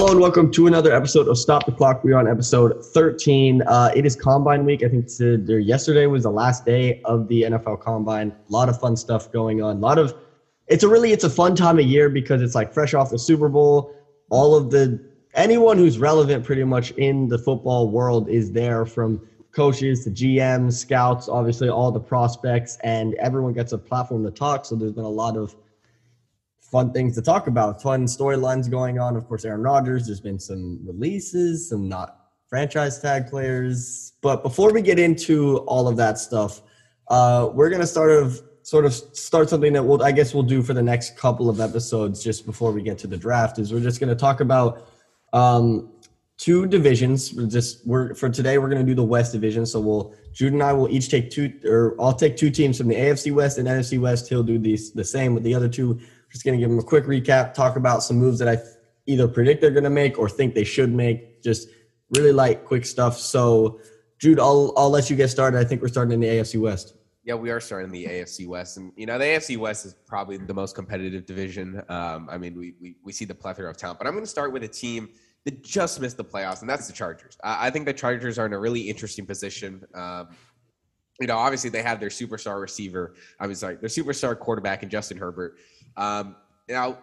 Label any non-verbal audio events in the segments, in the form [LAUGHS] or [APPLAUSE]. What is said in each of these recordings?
Hello and welcome to another episode of Stop the Clock. We are on episode 13. Uh, it is Combine Week. I think there, yesterday was the last day of the NFL Combine. A lot of fun stuff going on. A lot of it's a really it's a fun time of year because it's like fresh off the Super Bowl. All of the anyone who's relevant pretty much in the football world is there from coaches to GMs, scouts, obviously all the prospects, and everyone gets a platform to talk. So there's been a lot of fun things to talk about, fun storylines going on. Of course, Aaron Rodgers, there's been some releases, some not franchise tag players. But before we get into all of that stuff, uh, we're gonna start of sort of start something that we'll I guess we'll do for the next couple of episodes just before we get to the draft. Is we're just gonna talk about um, two divisions. We're just we're for today we're gonna do the West division. So we'll Jude and I will each take two or I'll take two teams from the AFC West and NFC West. He'll do these the same with the other two just going to give them a quick recap, talk about some moves that I either predict they're going to make or think they should make. Just really light, quick stuff. So, Jude, I'll I'll let you get started. I think we're starting in the AFC West. Yeah, we are starting in the AFC West, and you know the AFC West is probably the most competitive division. Um, I mean, we, we we see the plethora of talent, but I'm going to start with a team that just missed the playoffs, and that's the Chargers. I, I think the Chargers are in a really interesting position. Um, you know, obviously they have their superstar receiver. I was like their superstar quarterback in Justin Herbert. Um, now,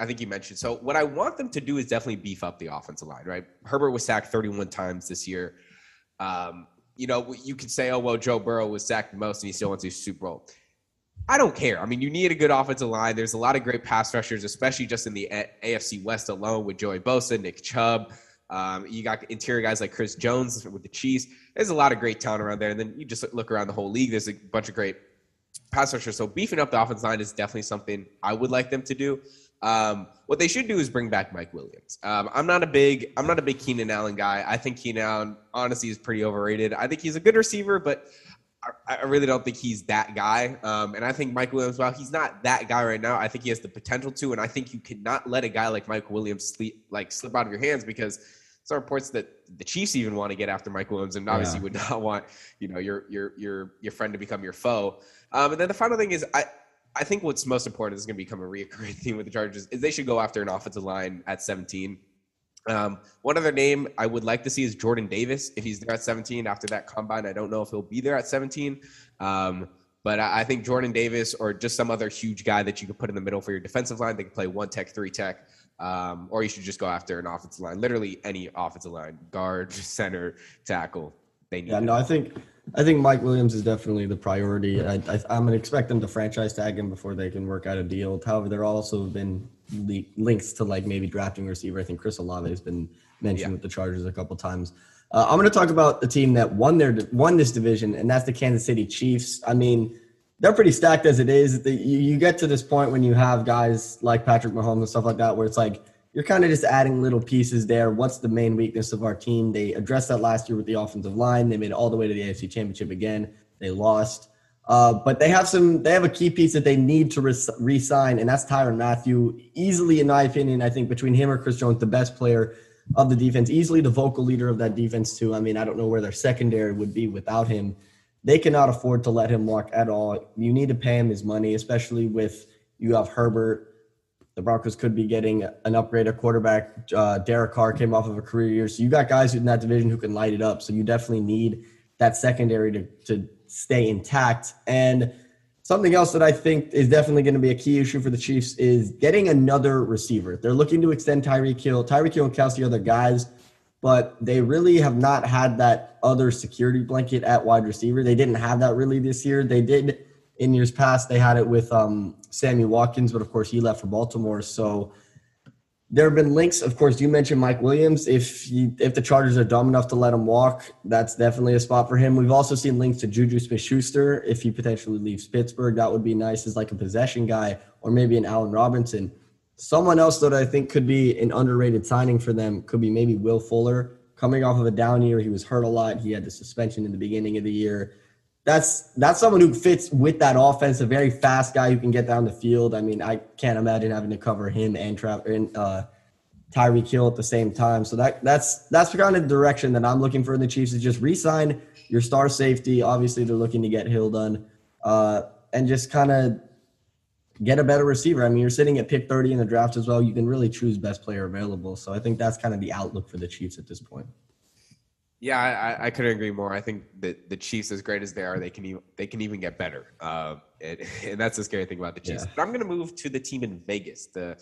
I think you mentioned. So, what I want them to do is definitely beef up the offensive line, right? Herbert was sacked 31 times this year. Um, you know, you could say, oh, well, Joe Burrow was sacked the most and he still wants to Super Bowl. I don't care. I mean, you need a good offensive line. There's a lot of great pass rushers, especially just in the AFC West alone with Joey Bosa, Nick Chubb. Um, you got interior guys like Chris Jones with the Chiefs. There's a lot of great talent around there. And then you just look around the whole league. There's a bunch of great pass rusher. So beefing up the offense line is definitely something I would like them to do. Um, what they should do is bring back Mike Williams. Um, I'm not a big I'm not a big Keenan Allen guy. I think Keenan Allen honestly is pretty overrated. I think he's a good receiver, but I, I really don't think he's that guy. Um, and I think Mike Williams, while he's not that guy right now, I think he has the potential to. And I think you cannot let a guy like Mike Williams sleep like slip out of your hands because some reports that the Chiefs even want to get after Mike Williams, and obviously yeah. would [LAUGHS] not want you know your your your your friend to become your foe. Um, and then the final thing is, I I think what's most important is going to become a reoccurring [LAUGHS] theme with the Chargers is they should go after an offensive line at 17. Um, one other name I would like to see is Jordan Davis. If he's there at 17 after that combine, I don't know if he'll be there at 17. Um, but I, I think Jordan Davis or just some other huge guy that you could put in the middle for your defensive line, they can play one tech, three tech. Um, or you should just go after an offensive line, literally any offensive line, guard, [LAUGHS] center, tackle. They need. Yeah, no, I think I think Mike Williams is definitely the priority. I, I, am gonna expect them to franchise tag him before they can work out a deal. However, there also have been le- links to like maybe drafting receiver. I think Chris Olave has been mentioned yeah. with the Chargers a couple times. Uh, I'm going to talk about the team that won their won this division, and that's the Kansas City Chiefs. I mean, they're pretty stacked as it is. You, get to this point when you have guys like Patrick Mahomes and stuff like that, where it's like you're kind of just adding little pieces there. What's the main weakness of our team? They addressed that last year with the offensive line. They made it all the way to the AFC Championship again. They lost. Uh, but they have some. They have a key piece that they need to re- sign and that's Tyrann Mathieu. Easily, in my opinion, I think between him or Chris Jones, the best player of the defense. Easily the vocal leader of that defense too. I mean, I don't know where their secondary would be without him. They cannot afford to let him walk at all. You need to pay him his money, especially with you have Herbert, the Broncos could be getting an upgrade at quarterback. Uh, Derek Carr came off of a career year. So you got guys in that division who can light it up. So you definitely need that secondary to, to stay intact. And something else that I think is definitely going to be a key issue for the Chiefs is getting another receiver. They're looking to extend Tyreek Hill. Tyreek Hill and Kelce are the guys, but they really have not had that other security blanket at wide receiver. They didn't have that really this year. They did in years past. They had it with um, Sammy Watkins, but of course he left for Baltimore. So there have been links. Of course, you mentioned Mike Williams. If he, if the Chargers are dumb enough to let him walk, that's definitely a spot for him. We've also seen links to Juju Smith-Schuster. If he potentially leaves Pittsburgh, that would be nice as like a possession guy, or maybe an Allen Robinson. Someone else that I think could be an underrated signing for them could be maybe Will Fuller. Coming off of a down year, he was hurt a lot. He had the suspension in the beginning of the year that's that's someone who fits with that offense, a very fast guy who can get down the field. I mean, I can't imagine having to cover him and Tra- and uh, Tyreek Hill at the same time. So that that's that's kind of direction that I'm looking for in the Chiefs is just re-sign your star safety. Obviously, they're looking to get Hill done, uh, and just kind of get a better receiver. I mean, you're sitting at pick 30 in the draft as well. You can really choose best player available. So I think that's kind of the outlook for the Chiefs at this point. Yeah, I, I couldn't agree more. I think that the Chiefs, as great as they are, they can even, they can even get better, uh, and, [LAUGHS] and, that's the scary thing about the Chiefs. Yeah. But I'm going to move to the team in Vegas, the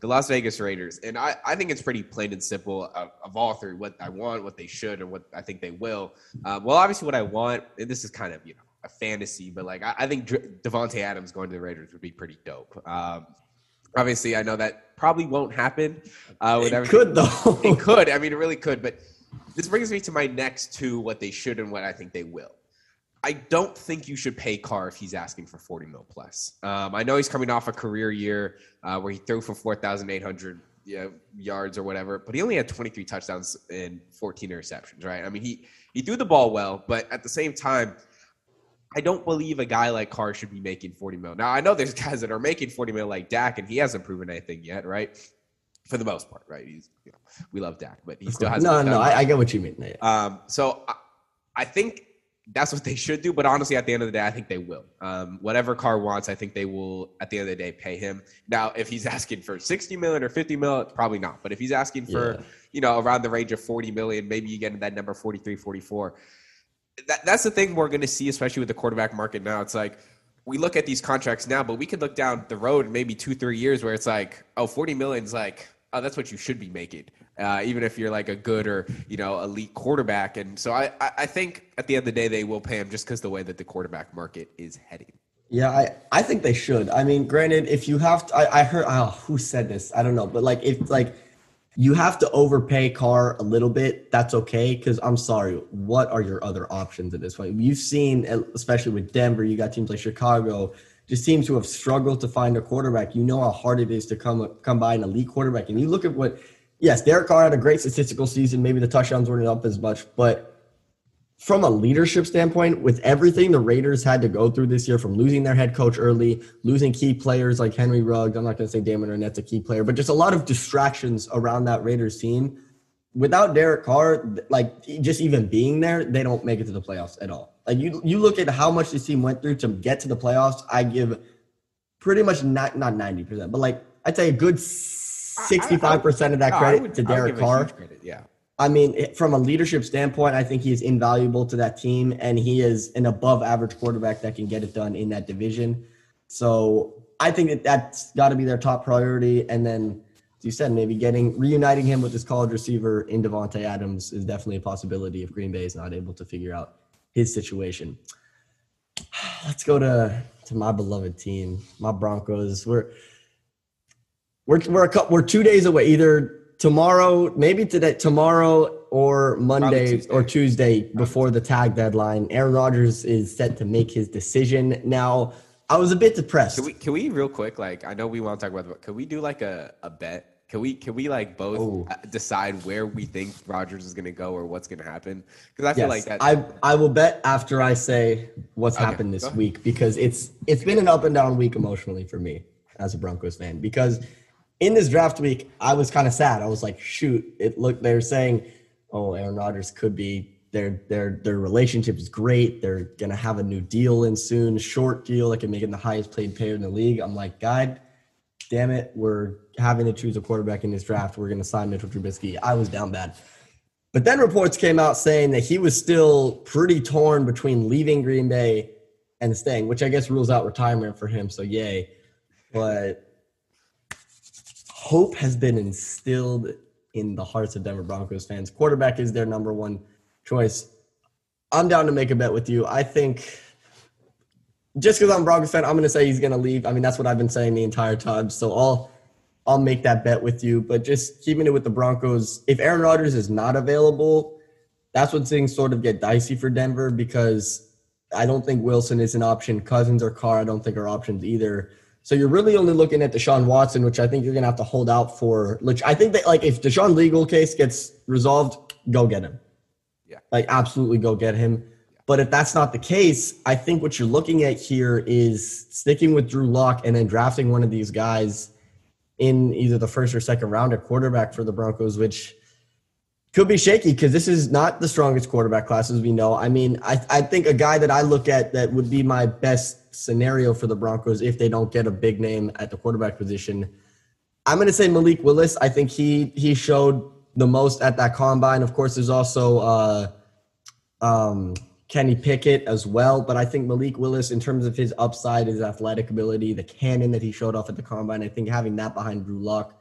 the Las Vegas Raiders, and I, I think it's pretty plain and simple of, of all three: what I want, what they should, and what I think they will. Uh, well, obviously, what I want, and this is kind of you know a fantasy, but like I, I think Davante Adams going to the Raiders would be pretty dope. Um, obviously, I know that probably won't happen. Uh, with it everything. could though. [LAUGHS] it could. I mean, it really could, but this brings me to my next two what they should and what I think they will. I don't think you should pay Carr if he's asking for 40 mil plus. Um, I know he's coming off a career year uh, where he threw for 4,800 you know, yards or whatever, but he only had 23 touchdowns and 14 interceptions, right? I mean, he, he threw the ball well, but at the same time, I don't believe a guy like Carr should be making 40 mil. Now, I know there's [LAUGHS] guys that are making 40 mil like Dak, and he hasn't proven anything yet, right? For the most part, right? He's, you know, we love Dak, but he still has no, no. I, I, get what you mean. Yeah. Um, so I, I, think that's what they should do. But honestly, at the end of the day, I think they will. Um, whatever Carr wants, I think they will. At the end of the day, pay him. Now, if he's [LAUGHS] asking for sixty million or fifty million, probably not. But if he's asking for yeah. you know around the range of forty million, maybe you get that number 43, 44. That, that's the thing we're going to see, especially with the quarterback market now. It's like we look at these contracts now, but we could look down the road maybe two, three years where it's like, oh, 40 million is like, oh, that's what you should be making uh, even if you're like a good or you know elite quarterback. And so I, I think at the end of the day they will pay him just because the way that the quarterback market is heading. Yeah, I, I think they should. I mean, granted, if you have to, I, I heard oh, who said this, I don't know, but like if like you have to overpay Carr a little bit, that's okay. Because I'm sorry, what are your other options at this point? You've seen, especially with Denver, you got teams like Chicago, just seems to have struggled to find a quarterback. You know how hard it is to come come by an elite quarterback, and you look at what yes, Derek Carr had a great statistical season. Maybe the touchdowns weren't up as much, but from a leadership standpoint, with everything the Raiders had to go through this year, from losing their head coach early, losing key players like Henry Ruggs, I'm not going to say Damon Arnette's a key player, but just a lot of distractions around that Raiders team. Without Derek Carr, like just even being there, they don't make it to the playoffs at all. Like you, you look at how much this team went through to get to the playoffs. I give pretty much not not 90 percent, but like I'd say a good 65% of that credit would, to Derek Carr. Credit, yeah. I mean, from a leadership standpoint, I think he is invaluable to that team, and he is an above average quarterback that can get it done in that division. So I think that that's got to be their top priority. And then, as you said, maybe getting reuniting him with his college receiver in Davante Adams is definitely a possibility if Green Bay is not able to figure out his situation. [SIGHS] Let's go to to my beloved team, my Broncos. We're we're we're a we're two days away. Either tomorrow, maybe today, tomorrow or Monday Tuesday. or Tuesday before the tag deadline. Aaron Rodgers is set to make his decision. Now, I was a bit depressed. Can we, can we real quick, like, I know we want to talk about, but can we do like a, a bet? Can we can we like both oh. Uh, decide where we think Rodgers is going to go or what's going to happen? Because I feel yes, like that. I I will bet after I say what's okay, happened this week because it's it's been an up and down week emotionally for me as a Broncos fan because in this draft week, I was kind of sad. I was like, shoot, it looked they're saying, oh, Aaron Rodgers could be their their their relationship is great. They're gonna have a new deal in soon, short deal that can make him the highest paid player in the league. I'm like, God damn it, we're having to choose a quarterback in this draft. We're gonna sign Mitchell Trubisky. I was down bad. But then reports came out saying that he was still pretty torn between leaving Green Bay and staying, which I guess rules out retirement for him. So yay. But hope has been instilled in the hearts of Denver Broncos fans. Quarterback is their number one choice. I'm down to make a bet with you. I think just because I'm a Broncos fan, I'm going to say he's going to leave. I mean, that's what I've been saying the entire time. So I'll I'll make that bet with you. But just keeping it with the Broncos, if Aaron Rodgers is not available, that's when things sort of get dicey for Denver because I don't think Wilson is an option. Cousins or Carr, I don't think are options either. So you're really only looking at Deshaun Watson, which I think you're gonna have to hold out for. Which I think that like if Deshaun legal case gets resolved, go get him. Yeah. Like absolutely go get him. But if that's not the case, I think what you're looking at here is sticking with Drew Lock and then drafting one of these guys in either the first or second round at quarterback for the Broncos, which could be shaky because this is not the strongest quarterback class as we know. I mean, I, I think a guy that I look at that would be my best scenario for the Broncos if they don't get a big name at the quarterback position. I'm going to say Malik Willis. I think he he showed the most at that combine. Of course, there's also uh, um, Kenny Pickett as well, but I think Malik Willis, in terms of his upside, his athletic ability, the cannon that he showed off at the combine, I think having that behind Drew Lock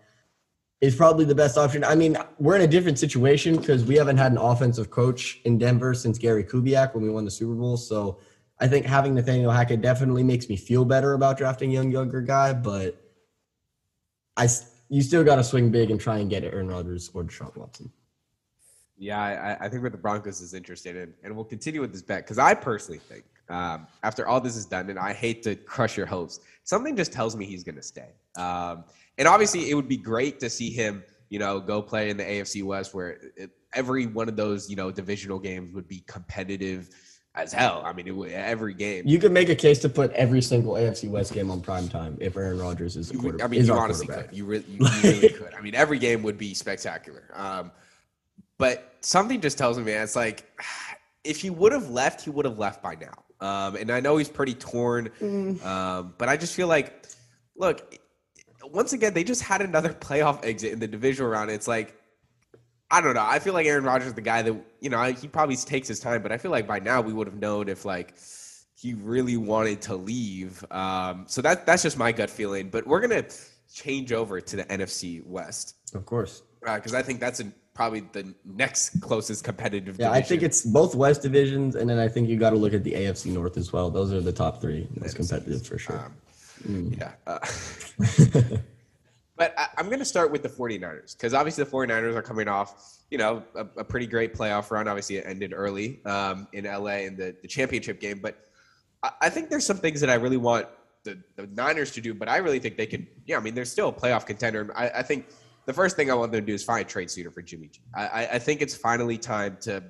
is probably the best option. I mean, we're in a different situation because we haven't had an offensive coach in Denver since Gary Kubiak when we won the Super Bowl. So I think having Nathaniel Hackett definitely makes me feel better about drafting a young, younger guy, but I you still got to swing big and try and get Aaron Rodgers or Deshaun Watson. Yeah, I, I think where the Broncos is interested in, and we'll continue with this bet because I personally think um, after all this is done, and I hate to crush your hopes, something just tells me he's going to stay. Um, and obviously, it would be great to see him, you know, go play in the AFC West, where it, every one of those, you know, divisional games would be competitive as hell. I mean, it would, every game. You could make a case to put every single AFC West game on prime time if Aaron Rodgers is a quarterback. I mean, you honestly could. You really, you, you really [LAUGHS] could. I mean, every game would be spectacular. Um, but something just tells me, man, it's like [SIGHS] if he would have left, he would have left by now. Um, and I know he's pretty torn, mm. um, but I just feel like, look, once again, they just had another [LAUGHS] playoff exit in the divisional round. It's like, I don't know. I feel like Aaron Rodgers is the guy that, you know, he probably takes his time, but I feel like by now we would have known if, like, he really wanted to leave. Um, so that that's just my gut feeling. But we're going to change over to the NFC West. Of course. Because uh, I think that's a, probably the next closest competitive yeah, division. I think it's both West divisions, and then I think you got to look at the AFC North as well. Those are the top three most competitive for sure. Um, Mm. Yeah. Uh, [LAUGHS] but I, am going to start with the 49ers because obviously the 49ers are coming off, you know, a, a pretty great playoff run. Obviously, it ended early um, in LA in the, the championship game. But I, I think there's some things that I really want the, the Niners to do, but I really think they can. Yeah, I mean, they're still a playoff contender. I, I think the first thing I want them to do is find a trade suitor for Jimmy G. I, I think it's finally time to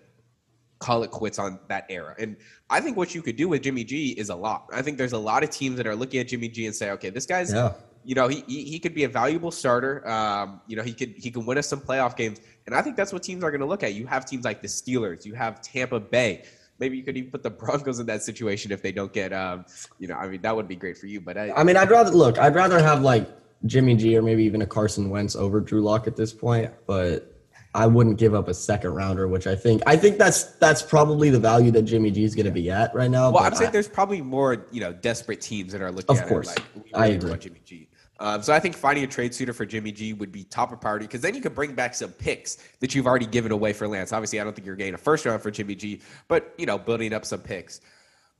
call it quits on that era. And I think what you could do with Jimmy G is a lot. I think there's a lot of teams that are looking at Jimmy G and say, okay, this guy's, yeah. You know, he, he, he could be a valuable starter. Um, you know, he could he can win us some playoff games. And I think that's what teams are going to look at. You have teams like the Steelers, you have Tampa Bay. Maybe you could even put the [LAUGHS] Broncos in that situation if they don't get, um, you know, I mean, that would be great for you. But I, I mean, I'd rather look. I'd rather have like Jimmy G or maybe even a Carson Wentz over Drew Lock at this point. But I wouldn't give up a second rounder, which I think I think that's that's probably the value that Jimmy G is going to be at right now. Well, I'm saying I, there's probably more you know desperate teams that are looking. Of course, it, like, I agree. Jimmy G. Um, so I think finding a trade suitor for Jimmy G would be top of priority because then you could bring back some picks that you've already given away for Lance. Obviously, I don't think you're getting a first round for Jimmy G, but you know, building up some picks.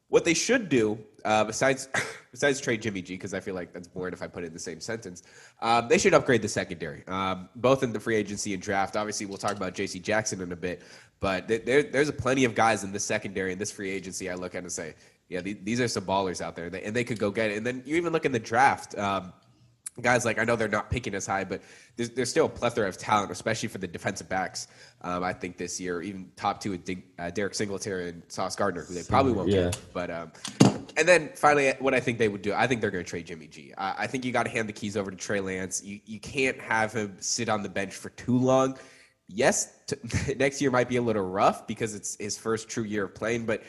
What they should do, uh, besides [LAUGHS] besides trade Jimmy G, because I feel like that's boring if I put it in the same sentence, um, they should upgrade the secondary, um, both in the free agency and draft. Obviously, we'll talk about J.C. Jackson in a bit, but there, there's plenty of guys in this secondary and this free agency. I look at and say, yeah, these are some ballers out there, and they, could go get it. And then you even look in the draft. Um, guys like I know they're not picking as high, but there's, there's still a plethora of talent, especially for the defensive backs. Um, I think this year, even top two with uh, Derek Stingley and Sauce Gardner, who they probably won't yeah. get. But um, and then finally, what I think they would do, I think they're going to trade Jimmy G. I, I think you got to hand the keys over to Trey Lance. You you can't have him sit on the bench for too long. Yes, t- [LAUGHS] next year might be a little rough because it's his first true year of playing, but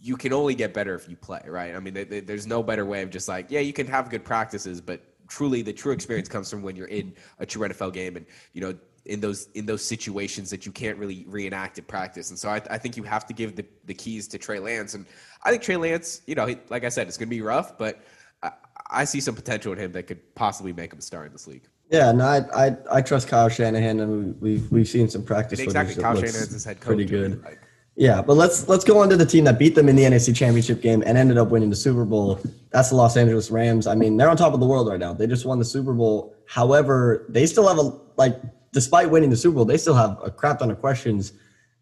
you can only get better if you play, right? I mean, they, they, there's no better way of just like, yeah, you can have good practices, but truly the true experience comes from when you're in a true NFL game and you know in those in those situations that you can't really reenact in practice. And so I, I think you have to give the, the keys to Trey Lance. And I think Trey Lance, you know, he, like I said, it's going to be rough, but I, I, see some potential in him that could possibly make him a star in this league. Yeah, no, I I, I trust Kyle Shanahan, and we've we've seen some practice. And exactly, Kyle Shanahan's his head coach. Pretty good. Like, yeah, but let's let's go on to the team that beat them in the NFC Championship game and ended up winning the Super Bowl. That's the Los Angeles Rams. I mean, they're on top of the world right now. They just won the Super Bowl. However, they still have a like despite winning the Super Bowl, they still have a crap ton of questions.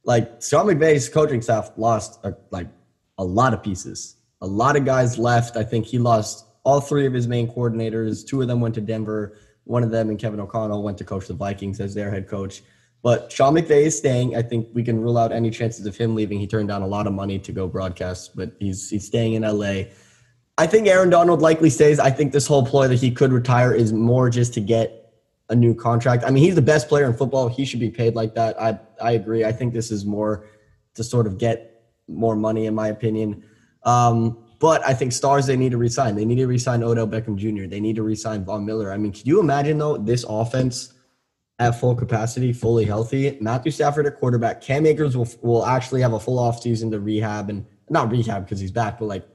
Like Sean McVay's coaching staff lost a, like a lot of pieces. A lot of guys left. I think he lost all three of his main coordinators. Two of them went to Denver. One of them and Kevin O'Connell went to coach the Vikings as their head coach. But Sean McVay is staying. I think we can rule out any chances of him leaving. He turned down a lot of money to go broadcast, but he's he's staying in LA. I think Aaron Donald likely stays. I think this whole ploy that he could retire is more just to get a new contract. I mean, he's the best player in football. He should be paid like that. I I agree. I think this is more to sort of get more money, in my opinion. Um, But I think stars they need to resign. They need to resign Odell Beckham Jr. They need to resign Von Miller. I mean, can you imagine though this offense at full capacity, fully healthy? Matthew Stafford at quarterback. Cam Akers will will actually have a full offseason to rehab and not rehab because he's back, but like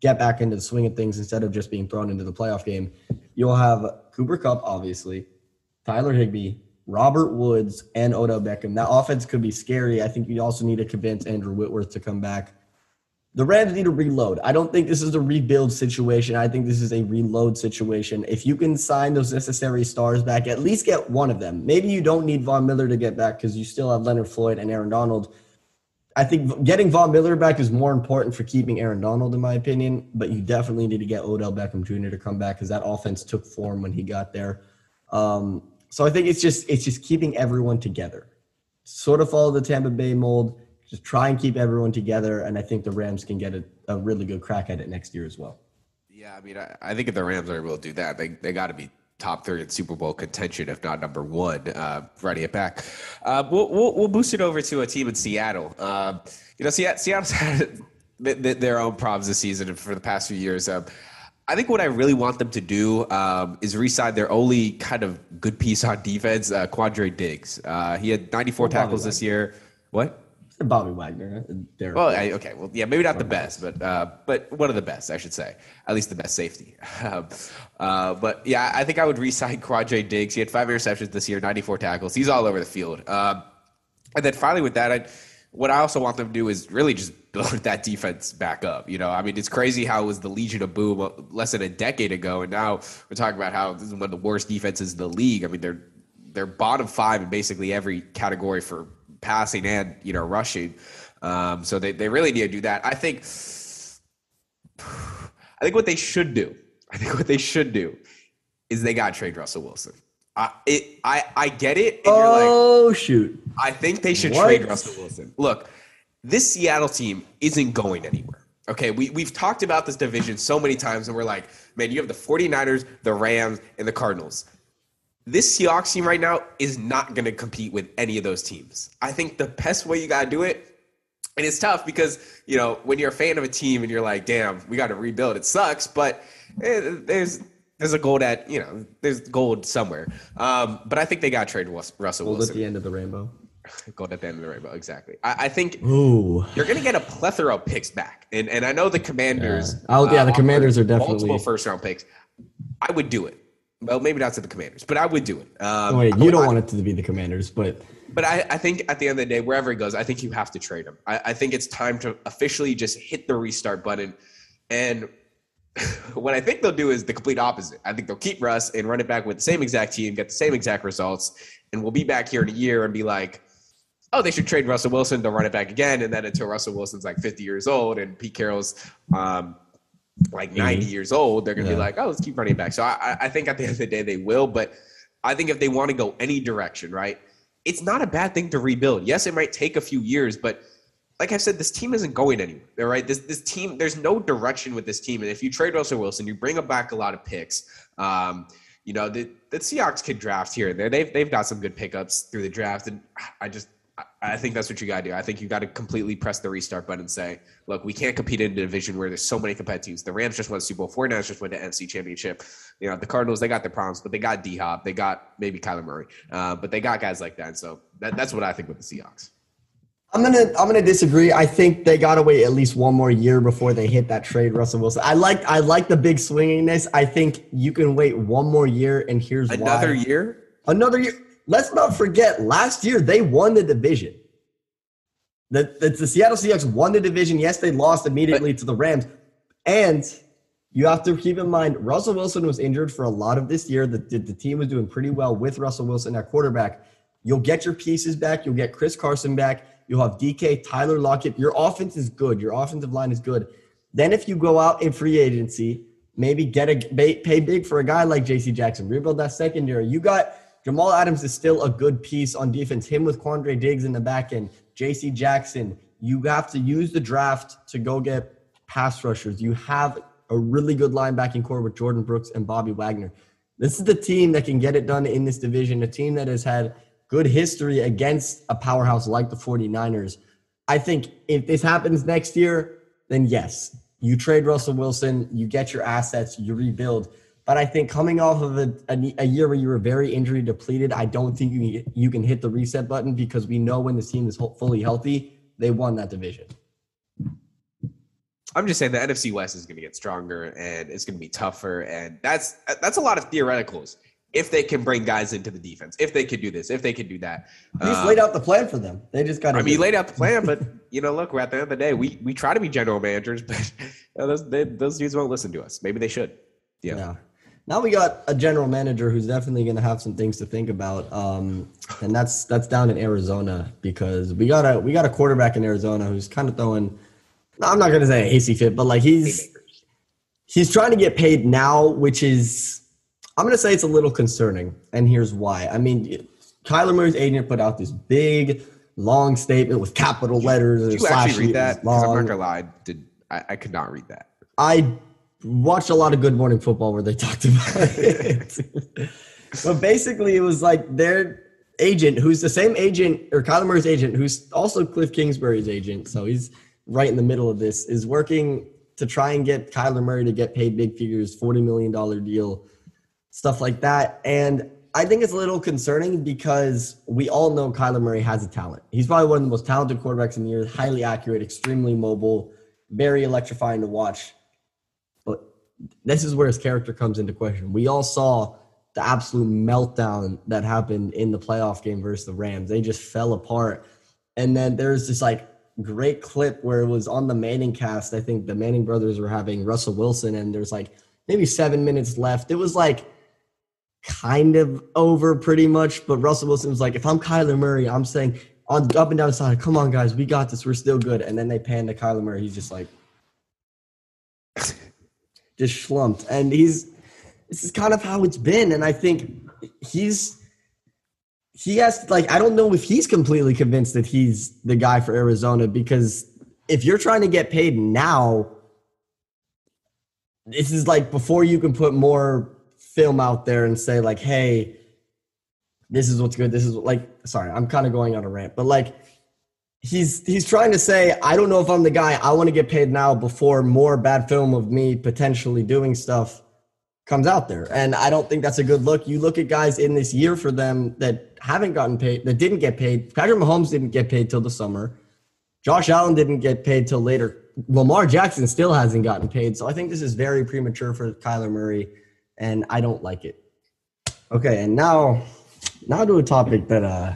get back into the swing of things instead of just being thrown into the playoff game. You'll have Cooper Kupp, obviously, Tyler Higbee, Robert Woods, and Odell Beckham. That offense could be scary. I think you also need to convince Andrew Whitworth to come back. The Rams need to reload. I don't think this is a rebuild situation. I think this is a reload situation. If you can sign those necessary stars back, at least get one of them. Maybe you don't need Von Miller to get back because you still have Leonard Floyd and Aaron Donald. I think getting Von Miller back is more important for keeping Aaron Donald, in my opinion. But you definitely need to get Odell Beckham Jr. to come back because that offense took form when he got there. Um, so I think it's just it's just keeping everyone together. Sort of follow the Tampa Bay mold just try and keep everyone together. And I think the Rams can get a, a really good crack at it next year as well. Yeah, I mean, I, I think if the Rams are able to do that, they, they got to be top three in Super Bowl contention, if not number one, uh, running it back. Uh, we'll, we'll, we'll, boost it over to a team in Seattle. Uh, you know, Seattle's [LAUGHS] had their own problems this season and for the past few years. Um, I think what I really want them to do um, is re-sign their only kind of good piece on defense, uh, Quandre Diggs. Uh, he had 94 tackles this year. What? Bobby Wagner. Well, I, okay, well, yeah, maybe not the best, but uh, but one of the best, I should say. At least the best safety. [LAUGHS] Um, uh, but yeah, I think I would re-sign Quandre Diggs. He had five interceptions this year, 94 tackles. He's all over the field. Um, and then finally, with that, I, what I also want them to do is really just [LAUGHS] build that defense back up. You know, I mean, it's crazy how it was the Legion of Boom less than a decade ago, and now we're talking about how this is one of the worst defenses in the league. I mean, they're they're bottom five in basically every category for passing and you know rushing. Um, so they, they really need to do that. I think [SIGHS] I think what they should do, I think what they should do is they got to trade Russell Wilson. I it I I get it. oh like, shoot! I think they should what? trade Russell Wilson. Look, this Seattle team isn't going anywhere. Okay, we, we've talked about this division so many times, and we're like, man, you have the 49ers, the Rams, and the Cardinals this Seahawks team right now is not going to compete with any of those teams. I think the best way you got to do it, and it's tough because, you know, when you're a fan of a team and you're like, damn, we got to rebuild, it sucks, but eh, there's there's a gold at, you know, there's gold somewhere. Um, but I think they got to trade Russell gold Wilson. at the end of the rainbow. [LAUGHS] Gold at the end of the rainbow, exactly. I, I think Ooh. you're going to get a plethora of picks back. And, and I know the Commanders. Yeah. Oh, yeah, the uh, Commanders are definitely. Multiple first round picks. I would do it. Well, maybe not to the Commanders, but I would do it. Um, Wait, you don't I, want it to be the Commanders, but but I, I, think at the end of the day, wherever it goes, I think you have to trade him. I, I think it's time to officially just hit the restart button. And [LAUGHS] what I think they'll do is the complete opposite. I think they'll keep Russ and run it back with the same exact team, get the same exact results, and we'll be back here in a year and be like, oh, they should trade Russell Wilson. They'll run it back again, and then until Russell Wilson's like 50 years old and Pete Carroll's um, like 90 mm-hmm. years old, they're going to yeah. be like, oh, let's keep running back. So I, I think at the end of the day, they will. But I think if they want to go any direction, right, it's not a bad thing to rebuild. Yes, it might take a few years, but like I said, this team isn't going anywhere. All right, this this team, there's no direction with this team. And if you trade Russell Wilson, you bring back a lot of picks. Um, you know, the, the Seahawks could draft here and there. They've they've got some good pickups through the draft, and I just I think that's what you got to do. I think you got to completely press the restart button and say, look, we can't compete in a division where there's so many competitive teams. The Rams just won the Super Bowl. 49ers just won the NFC Championship. You know, the Cardinals, they got their problems, but they got D Hop. They got maybe Kyler Murray. Uh, but they got guys like that. And so that, that's what I think with the Seahawks. I'm gonna I'm gonna disagree. I think they gotta wait at least one more year before they hit that trade Russell Wilson. I like I like the big swinginess. I think you can wait one more year, and here's another why. year. Another year let's not forget last year they won the division. The, the, the Seattle Seahawks won the division. Yes, they lost immediately but, to the Rams. And you have to keep in mind Russell Wilson was injured for a lot of this year. The, the, the team was doing pretty well with Russell Wilson at quarterback. You'll get your pieces back. You'll get Chris Carson back. You'll have DK, Tyler Lockett. Your offense is good. Your offensive line is good. Then if you go out in free agency, maybe get a pay big for a guy like JC Jackson, rebuild that secondary. You got Jamal Adams is still a good piece on defense. Him with Quandre Diggs in the back end, J.C. Jackson. You have to use the draft to go get pass rushers. You have a really good linebacking corps with Jordyn Brooks and Bobby Wagner. This is the team that can get it done in this division, a team that has had good history against a powerhouse like the 49ers. I think if this happens next year, then yes, you trade Russell Wilson, you get your assets, you rebuild. But I think coming off of a, a, a, year where you were very injury depleted, I don't think you you can hit the reset button because we know when the team is fully healthy, they won that division. I'm just saying the NFC West is going to get stronger and it's going to be tougher, and that's that's a lot of theoreticals. If they can bring guys into the defense, if they could do this, if they could do that, he's um, laid out the plan for them. They just got. I mean, he laid out the plan, but [LAUGHS] you know, look, we're at the end of the day, we we try to be general managers, [LAUGHS] but you know, those they, those dudes won't listen to us. Maybe they should. Yeah. yeah. Now we got a general manager who's definitely going to have some things to think about, um, and that's that's down in Arizona because we got a we got a quarterback in Arizona who's kind of throwing. I'm not going to say a hasty fit, but like he's he's trying to get paid now, which is I'm going to say it's a little concerning, and here's why. I mean, Kyler Murray's agent put out this big long statement with capital letters. Did you actually read that? Long. I'm not gonna lie, did I, I could not read that. I watched a lot of Good Morning Football where they [LAUGHS] talked about it. but basically, it was like their agent, who's the same agent, or Kyler Murray's agent, who's also Cliff Kingsbury's agent. So he's right in the middle of this, is working to try and get Kyler Murray to get paid big figures, $40 million deal, stuff like that. And I think it's a little concerning because we all know Kyler Murray has a talent. He's probably one of the most talented quarterbacks in the year, highly accurate, extremely mobile, very electrifying to watch this is where his character comes into question. We all saw the absolute meltdown that happened in the playoff game versus the Rams. They just fell apart. And then there's this like great clip where it was on the Manning cast. I think the Manning brothers were having Russell Wilson, and there's like maybe seven minutes left. It was like kind of over pretty much, but Russell Wilson was like, if I'm Kyler Murray, I'm saying on up and down side, come on guys, we got this, we're still good. And then they pan to Kyler Murray. He's just like just slumped. And he's this is kind of how it's been. And I think he's he has like I don't know if he's completely convinced that he's the guy for Arizona because if you're trying to get paid now, this is like before you can put more film out there and say like, hey, this is what's good. This is like sorry, I'm kind of going on a rant, but like he's he's trying to say I don't know if I'm the guy. I want to get paid now before more bad film of me potentially doing stuff comes out there. And I don't think that's a good look. You look at guys in this year for them that haven't gotten paid, that didn't get paid. Patrick Mahomes didn't get paid till the summer. Josh Allen didn't get paid till later. Lamar Jackson still hasn't gotten paid. So I think this is very premature for Kyler Murray, and I don't like it. Okay, and now now to a topic that uh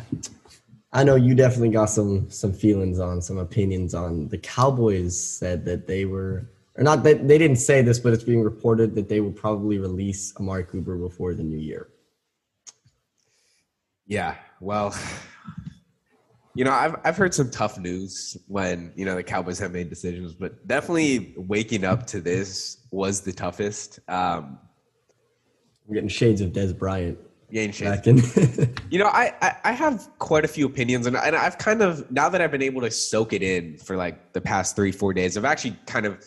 I know you definitely got some some feelings on, some opinions on. The Cowboys said that they were, or not that they didn't say this, but it's being reported that they will probably release Amari Cooper before the new year. Yeah, well, you know, I've I've heard some tough news when you know the Cowboys have made decisions, but definitely waking up to this was the toughest. Um, We're getting shades of Dez Bryant. Gain [LAUGHS] you know, I, I, I have quite a few opinions, and, and I've kind of now that I've been able to soak it in for like the past three four days, I've actually kind of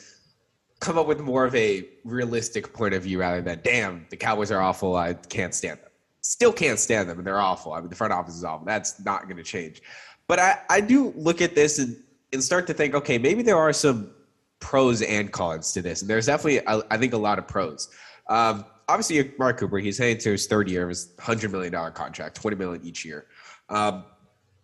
come up with more of a realistic point of view rather than damn the Cowboys are awful, I can't stand them. Still can't stand them, and they're awful. I mean, the front office is awful. That's not going to change. But I I do look at this and and start to think, okay, maybe there are some pros and cons to this, and there's definitely I think a lot of pros. Um, obviously Amari Cooper, he's heading to his third year of his hundred million dollar contract, twenty million each year, um,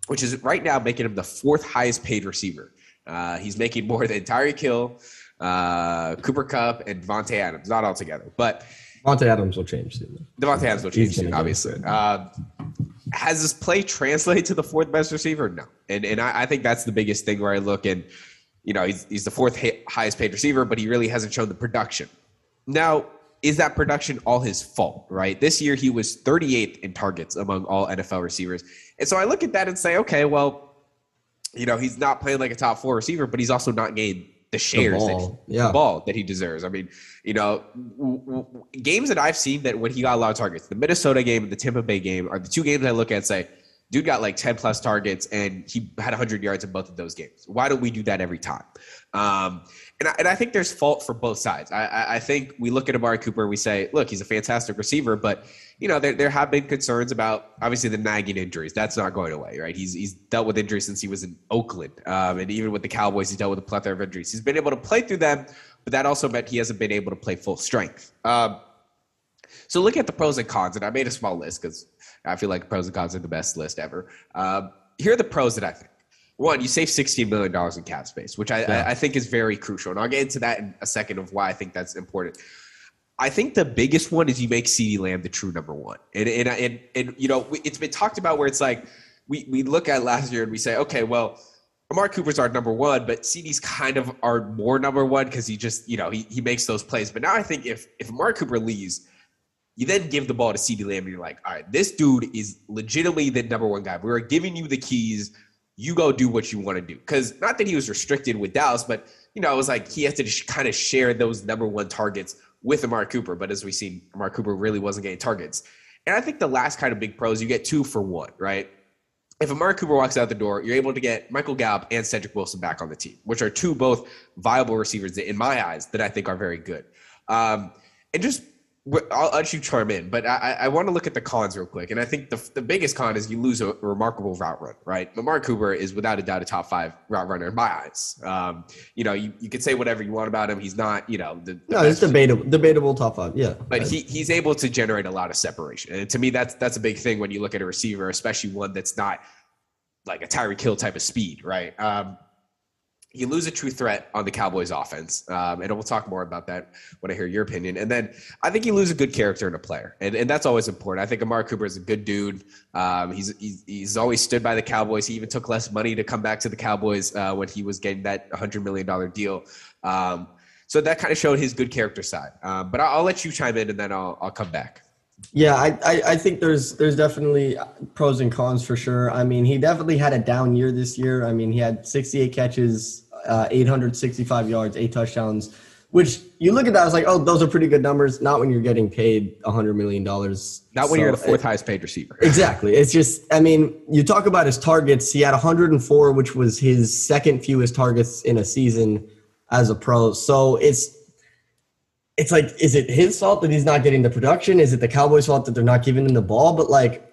which is right now making him the fourth highest paid receiver. Uh, he's making more than Tyreek Hill, uh, Cooper Kupp, and Davante Adams, not all together, but Davante Adams will change soon. Davante Adams will change soon, obviously. Uh, has this play translated to the fourth best receiver? No, and and I, I think that's the biggest thing where I look and you know he's he's the fourth highest paid receiver, but he really hasn't shown the production. Now is that production all his fault, right? This year he was 38th in targets among all NFL receivers. And so I look at that and say, okay, well, you know, he's not playing like a top four receiver, but he's also not getting the shares the ball. That, yeah. the ball that he deserves. I mean, you know, w- w- games that I've seen that when he got a lot of targets, the Minnesota game and the Tampa Bay game are the two games I look at and say, dude got like 10 plus targets and he had 100 yards in both of those games. Why don't we do that every time? Um, and I, and I think there's fault for both sides. I, I, think we look at Amari Cooper, we say, look, he's a fantastic receiver, but you know there, there have been concerns about obviously the nagging injuries. That's not going away, right? He's he's dealt with injuries since he was in Oakland, um, and even with the Cowboys, he dealt with a plethora of injuries. He's been able to play through them, but that also meant he hasn't been able to play full strength. Um, so look at the pros and cons, and I made a small list because I feel like pros and cons are the best list ever. Um, here are the pros that I think. One, you save $16 million in cap space, which I, yeah. I, I think is very crucial. And I'll get into that in a second of why I think that's important. I think the biggest one is you make CeeDee Lamb the true number one. And, and, and, and, you know, it's been talked about where it's like we, we look at last year and we say, okay, well, Amari Cooper's our number one, but CeeDee's kind of our more number one because he just, you know, he, he makes those plays. But now I think if, if Amari Cooper leaves, you then give the ball to CeeDee Lamb and you're like, all right, this dude is legitimately the number one guy. We're giving you the keys. You go do what you want to do. Because not that he was restricted with Dallas, but, you know, it was like he has to kind of share those number one targets with Amari Cooper. But as we see, Amari Cooper really wasn't getting targets. And I think the last kind of big pros, you get two for one, right? If Amari Cooper walks out the door, you're able to get Michael Gallup and Cedric Wilson back on the team, which are two both viable receivers that, in my eyes that I think are very good. Um, and just I'll let you charm in, but I, I want to look at the cons real quick. And I think the, the biggest con is you lose a, remarkable route run, right? Amari Cooper is without a doubt a top five route runner in my eyes. Um, you know, you, you could say whatever you want about him. He's not, you know, the, the no, it's debatable, debatable top five, yeah. But he, he's able to generate a lot of separation, and to me, that's that's a big thing when you look at a receiver, especially one that's not like a Tyreek Hill type of speed, right? Um, you lose a true threat on the Cowboys offense. Um, and we'll talk more about that when I hear your opinion. And then I think you lose a good character and a player. And, and that's always important. I think Amari Cooper is a good dude. Um, he's, he's, he's, always stood by the Cowboys. He even took less money to come back to the Cowboys uh, when he was getting that $100 million deal. Um, so that kind of showed his good character side. Um, but I'll, I'll, let you chime in and then I'll, I'll come back. Yeah, I, I, I, think there's there's definitely pros and cons for sure. I mean, he definitely had a down year this year. I mean, he had 68 catches, uh, 865 yards, eight touchdowns, which you look at that, it's like, oh, those are pretty good numbers. Not when you're getting paid $100 million. Not when so you're the fourth it, highest paid receiver. [LAUGHS] Exactly. It's just, I mean, you talk about his targets. He had 104, which was his second fewest targets in a season as a pro. So it's, it's like, is it his fault that he's not getting the production? Is it the Cowboys' fault that they're not giving him the ball? But like,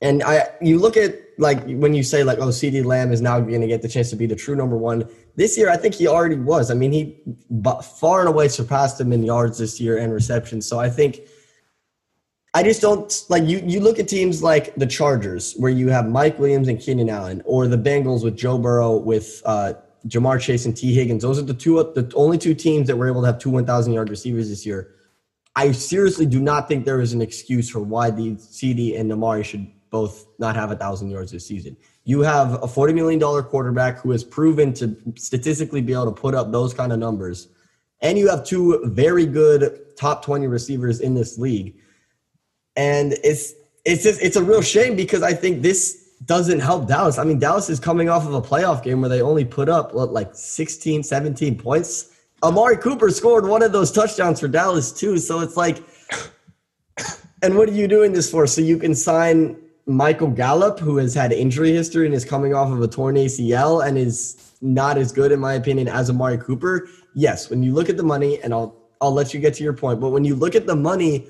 and I, you look at like when you say like, oh, CeeDee Lamb is now going to get the chance to be the true number one. This year, I think he already was. I mean, he far and away surpassed him in yards this year and receptions. So I think I just don't like you. You look at teams like the Chargers, where you have Mike Williams and Keenan Allen, or the Bengals with Joe Burrow with uh, Ja'Marr Chase and Tee Higgins. Those are the two, the only two teams that were able to have two 1,000 yard receivers this year. I seriously do not think there is an excuse for why the CD and Amari should both not have a thousand yards this season. You have a $40 million quarterback who has proven to statistically be able to put up those kind of numbers. And you have two very good top 20 receivers in this league. And it's it's just it's a real shame because I think this doesn't help Dallas. I mean, Dallas is coming off of a playoff game where they only put up what, like 16, 17 points. Amari Cooper scored one of those touchdowns for Dallas too. So it's like, [COUGHS] and what are you doing this for? So you can sign Michael Gallup, who has had injury history and is coming off of a torn ACL and is not as good, in my opinion, as Amari Cooper. Yes, when you look at the money, and I'll I'll let you get to your point, but when you look at the money,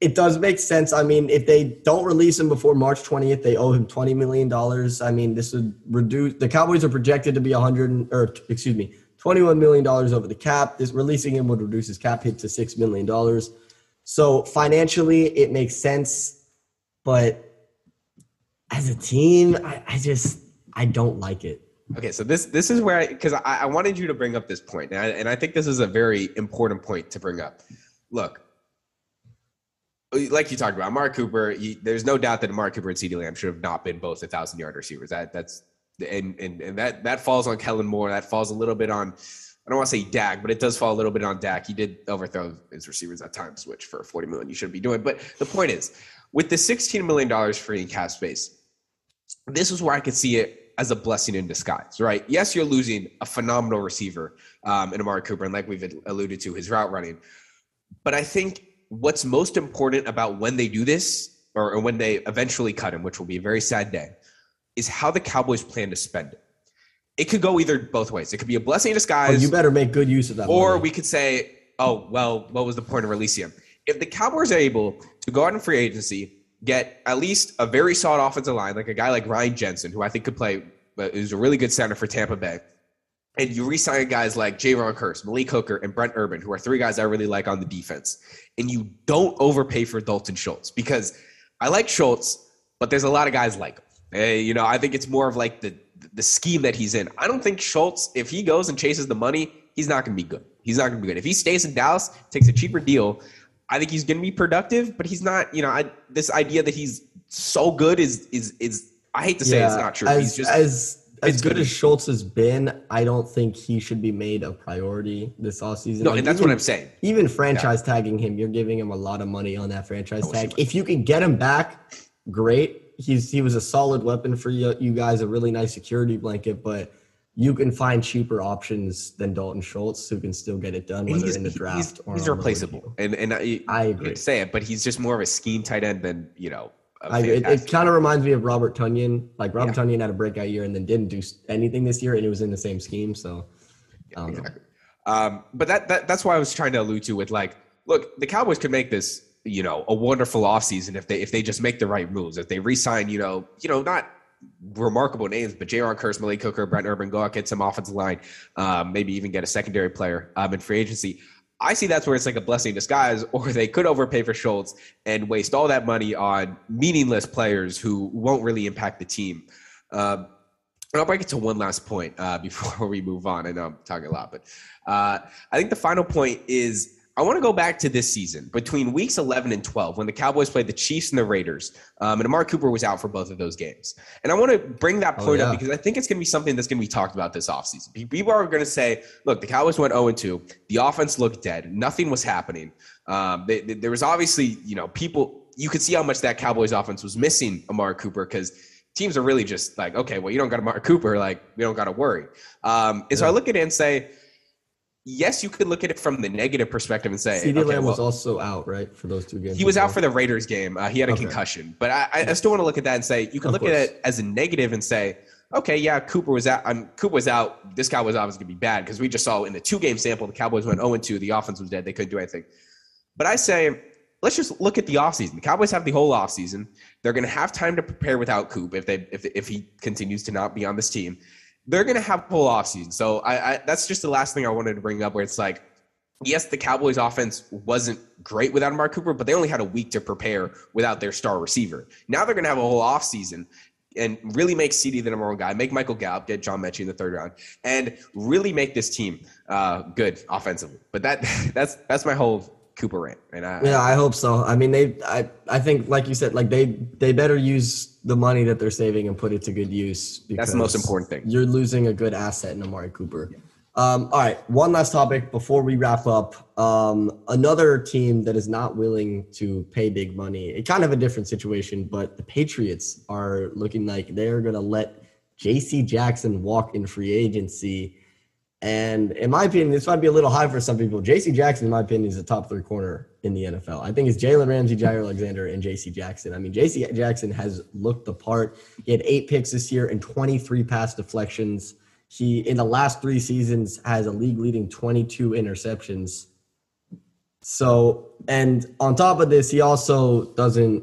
it does make sense. I mean, if they don't release him before March 20th, they owe him $20 million. I mean, this would reduce the Cowboys are projected to be 100 or excuse me, $21 million over the cap. This releasing him would reduce his cap hit to $6 million. So financially, it makes sense, but as a team, I, I just I don't like it. Okay, so this this is where I because I, I wanted you to bring up this point, and I, and I think this is a very important point to bring up. Look, like you talked about, Amari Cooper. He, there's no doubt that Amari Cooper and CeeDee Lamb should have not been both a thousand yard receivers. That that's and and and that that falls on Kellen Moore. That falls a little bit on. I don't want to say Dak, but it does fall a little bit on Dak. He did overthrow his receivers at times, which for 40 million you shouldn't be doing. But the point is, with the 16 million dollars free in cap space, this is where I could see it as a blessing in disguise, right? Yes, you're losing a phenomenal receiver um, in Amari Cooper, and like we've alluded to, his route running. But I think what's most important about when they do this, or, or when they eventually cut him, which will be a very sad day, is how the Cowboys plan to spend it. It could go either both ways. It could be a blessing in disguise. Well, you better make good use of that. Or money. we could say, oh, well, what was the point of releasing him? If the Cowboys are able to go out in free agency, get at least a very solid offensive line, like a guy like Ryan Jensen, who I think could play, is a really good center for Tampa Bay, and you re-sign guys like Jayron Kearse, Malik Hooker, and Brent Urban, who are three guys I really like on the defense, and you don't overpay for Dalton Schultz because I like Schultz, but there's a lot of guys like him. Hey, you know, I think it's more of like the the scheme that he's in. I don't think Schultz, if he goes and chases the money, he's not going to be good. He's not going to be good. If he stays in Dallas, takes a cheaper deal, I think he's going to be productive. But he's not. You know, I, this idea that he's so good is is is. I hate to say yeah, it's not true. As, he's just as as good as Schultz has been, I don't think he should be made a priority this offseason. No, like, and that's even, what I'm saying. Even franchise yeah. tagging him, you're giving him a lot of money on that franchise tag. If you can get him back, great. He's he was a solid weapon for you, you guys, a really nice security blanket, but you can find cheaper options than Dalton Schultz who can still get it done, whether in the draft he's, or he's replaceable. And and I, I agree. say it, but he's just more of a scheme tight end than you know I, it, it kind of reminds me of Robert Tonyan. Like Robert yeah. Tonyan had a breakout year and then didn't do anything this year, and it was in the same scheme. So, yeah, exactly. Um, but that, that that's why I was trying to allude to with like, look, the Cowboys could make this, you know, a wonderful offseason if they if they just make the right moves. If they re-sign, you know, you know, not remarkable names, but Jayron Kearse, Malik Hooker, Brent Urban, go out get some offensive line, um, maybe even get a secondary player um, in free agency. I see that's where it's like a blessing in disguise, [LAUGHS] or they could overpay for Schultz and waste all that money on meaningless players who won't really impact the team. Uh, and I'll break it to one last point uh, [LAUGHS] before we move on. I know I'm talking a lot, but uh, I think the final point is I want to go back to this season between weeks 11 and 12 when the Cowboys played the Chiefs and the Raiders. Um, and Amari Cooper was out for both of those games. And I want to bring that oh, point oh, yeah. up because I think it's going to be something that's going to be talked about this offseason. People are going to say, look, the Cowboys went 0 2. The offense looked dead. Nothing was happening. Um, they, they, there was obviously, you know, people, you could see how much that Cowboys offense was missing Amari Cooper because teams are really just like, okay, well, you don't got Amari Cooper. Like, we don't got to worry. Um, and yeah. so I look at it and say, yes, you could look at it from the negative perspective and say CeeDee okay, Lamb well, was also out, right, for those two games. He was out for the Raiders game. Uh, he had a okay. concussion, but I, I, still want to look at that and say you can of look course. at it as a negative and say, okay, yeah, Cooper was out. Um, Cooper was out. This guy was obviously going to be bad because we just saw in the two game sample the Cowboys went 0 2. The offense was dead. They couldn't do anything. But I say. Let's just look at the offseason. The Cowboys have the whole offseason. They're going to have time to prepare without Coop if they if, if he continues to not be on this team they're going to have a whole offseason. So I, I, that's just the last thing I wanted to bring up where it's like, yes, the Cowboys offense wasn't great without Amari Cooper, but they only had a week to prepare without their star receiver. Now they're going to have a whole offseason and really make CeeDee the number one guy, make Michael Gallup, get John Metchie in the third round, and really make this team uh, good offensively. But that [LAUGHS] that's that's my whole Cooper rant. And I, yeah, I hope so. I mean, they, I, I think, like you said, like they, they better use the money that they're saving and put it to good use. That's the most important thing. You're losing a good asset in Amari Cooper. Yeah. Um, all right, one last topic before we wrap up. Um, another team that is not willing to pay big money. It kind of a different situation, but the Patriots are looking like they're going to let J.C. Jackson walk in free agency. And in my opinion, this might be a little high for some people. J.C. Jackson, in my opinion, is a top three corner in the NFL. I think it's Jalen Ramsey, Jaire Alexander, and J.C. Jackson. I mean, J.C. Jackson has looked the part. He had eight picks this year and 23 pass deflections. He in the last three seasons has a league leading 22 interceptions. So, and on top of this, he also doesn't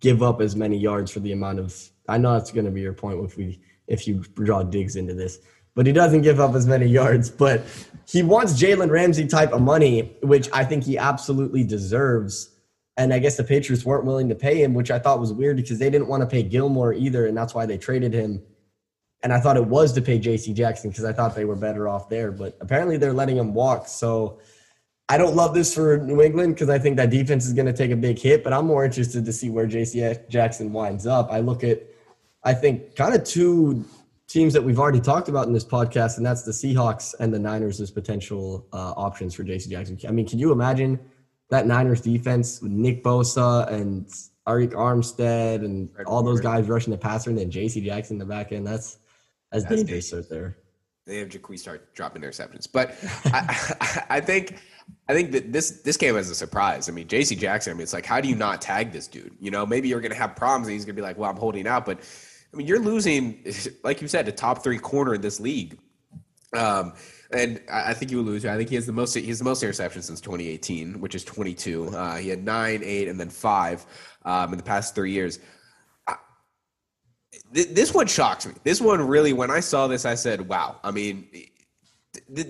give up as many yards for the amount of. I know that's going to be your point if we if you draw digs into this, but he doesn't give up as many yards. [LAUGHS] But he wants Jalen Ramsey type of money, which I think he absolutely deserves. And I guess the Patriots weren't willing to pay him, which I thought was weird because they didn't want to pay Gilmore either, and that's why they traded him and I thought it was to pay J.C. Jackson because I thought they were better off there. But apparently they're letting him walk. So I don't love this for New England because I think that defense is going to take a big hit. But I'm more interested to see where J.C. Jackson winds up. I look at, I think, kind of two teams that we've already talked about in this podcast, and that's the Seahawks and the Niners as potential uh, options for J.C. Jackson. I mean, can you imagine that Niners defense with Nick Bosa and Arik Armstead and all those guys rushing the passer, and then J.C. Jackson in the back end? That's as That's dangerous right there. They have Jaquez start dropping interceptions, but I, [LAUGHS] I, think I think that this this came as a surprise. I mean, J.C. Jackson. I mean, it's like, how do you not tag this dude? You know, maybe you're going to have problems, and he's going to be like, "Well, I'm holding out," but I mean, you're losing, [LAUGHS] like you said, a top three corner in this league. Um, and I think you will lose. I think he has the most. He has the most interceptions since 2018, which is 22. Uh, he had nine, eight, and then five um, in the past three years this one shocks me. This one really, when I saw this, I said, "Wow." I mean, th-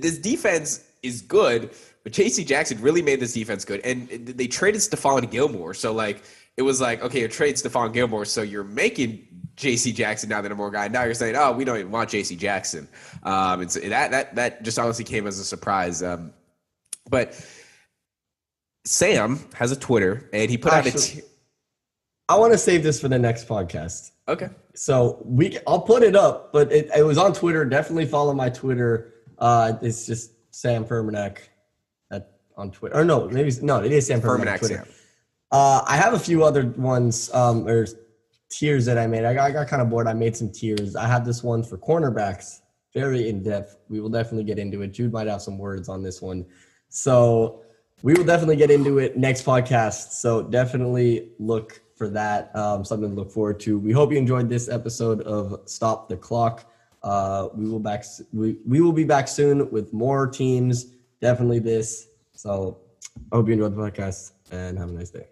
this defense is good, but J.C. Jackson really made this defense good, and they traded Stephon Gilmore, so like it was like okay, you trade Stephon Gilmore, so you're making J.C. Jackson now the number one guy. Now you're saying, oh, we don't even want J.C. Jackson. Um, and so that that that just honestly came as a surprise. Um, but Sam has a Twitter, and he put Actually, out a. T- I want to save this for the next podcast. Okay. So we, I'll put it up, but it, it was on Twitter. Definitely follow my Twitter. Uh, it's just Sam Fermanek at on Twitter. Or no, maybe no, it is Sam Fermanek. Twitter. Sam. Uh, I have a few other ones um, or tiers that I made. I got, I got kind of bored. I made some tiers. I have this one for cornerbacks, very in depth. We will definitely get into it. Jude might have some words on this one. So we will definitely get into it next podcast. So definitely look for that. Um, something to look forward to. We hope you enjoyed this episode of Stop the Clock. Uh, we will back. We, we will be back soon with more teams. Definitely this. So I hope you enjoyed the podcast and have a nice day.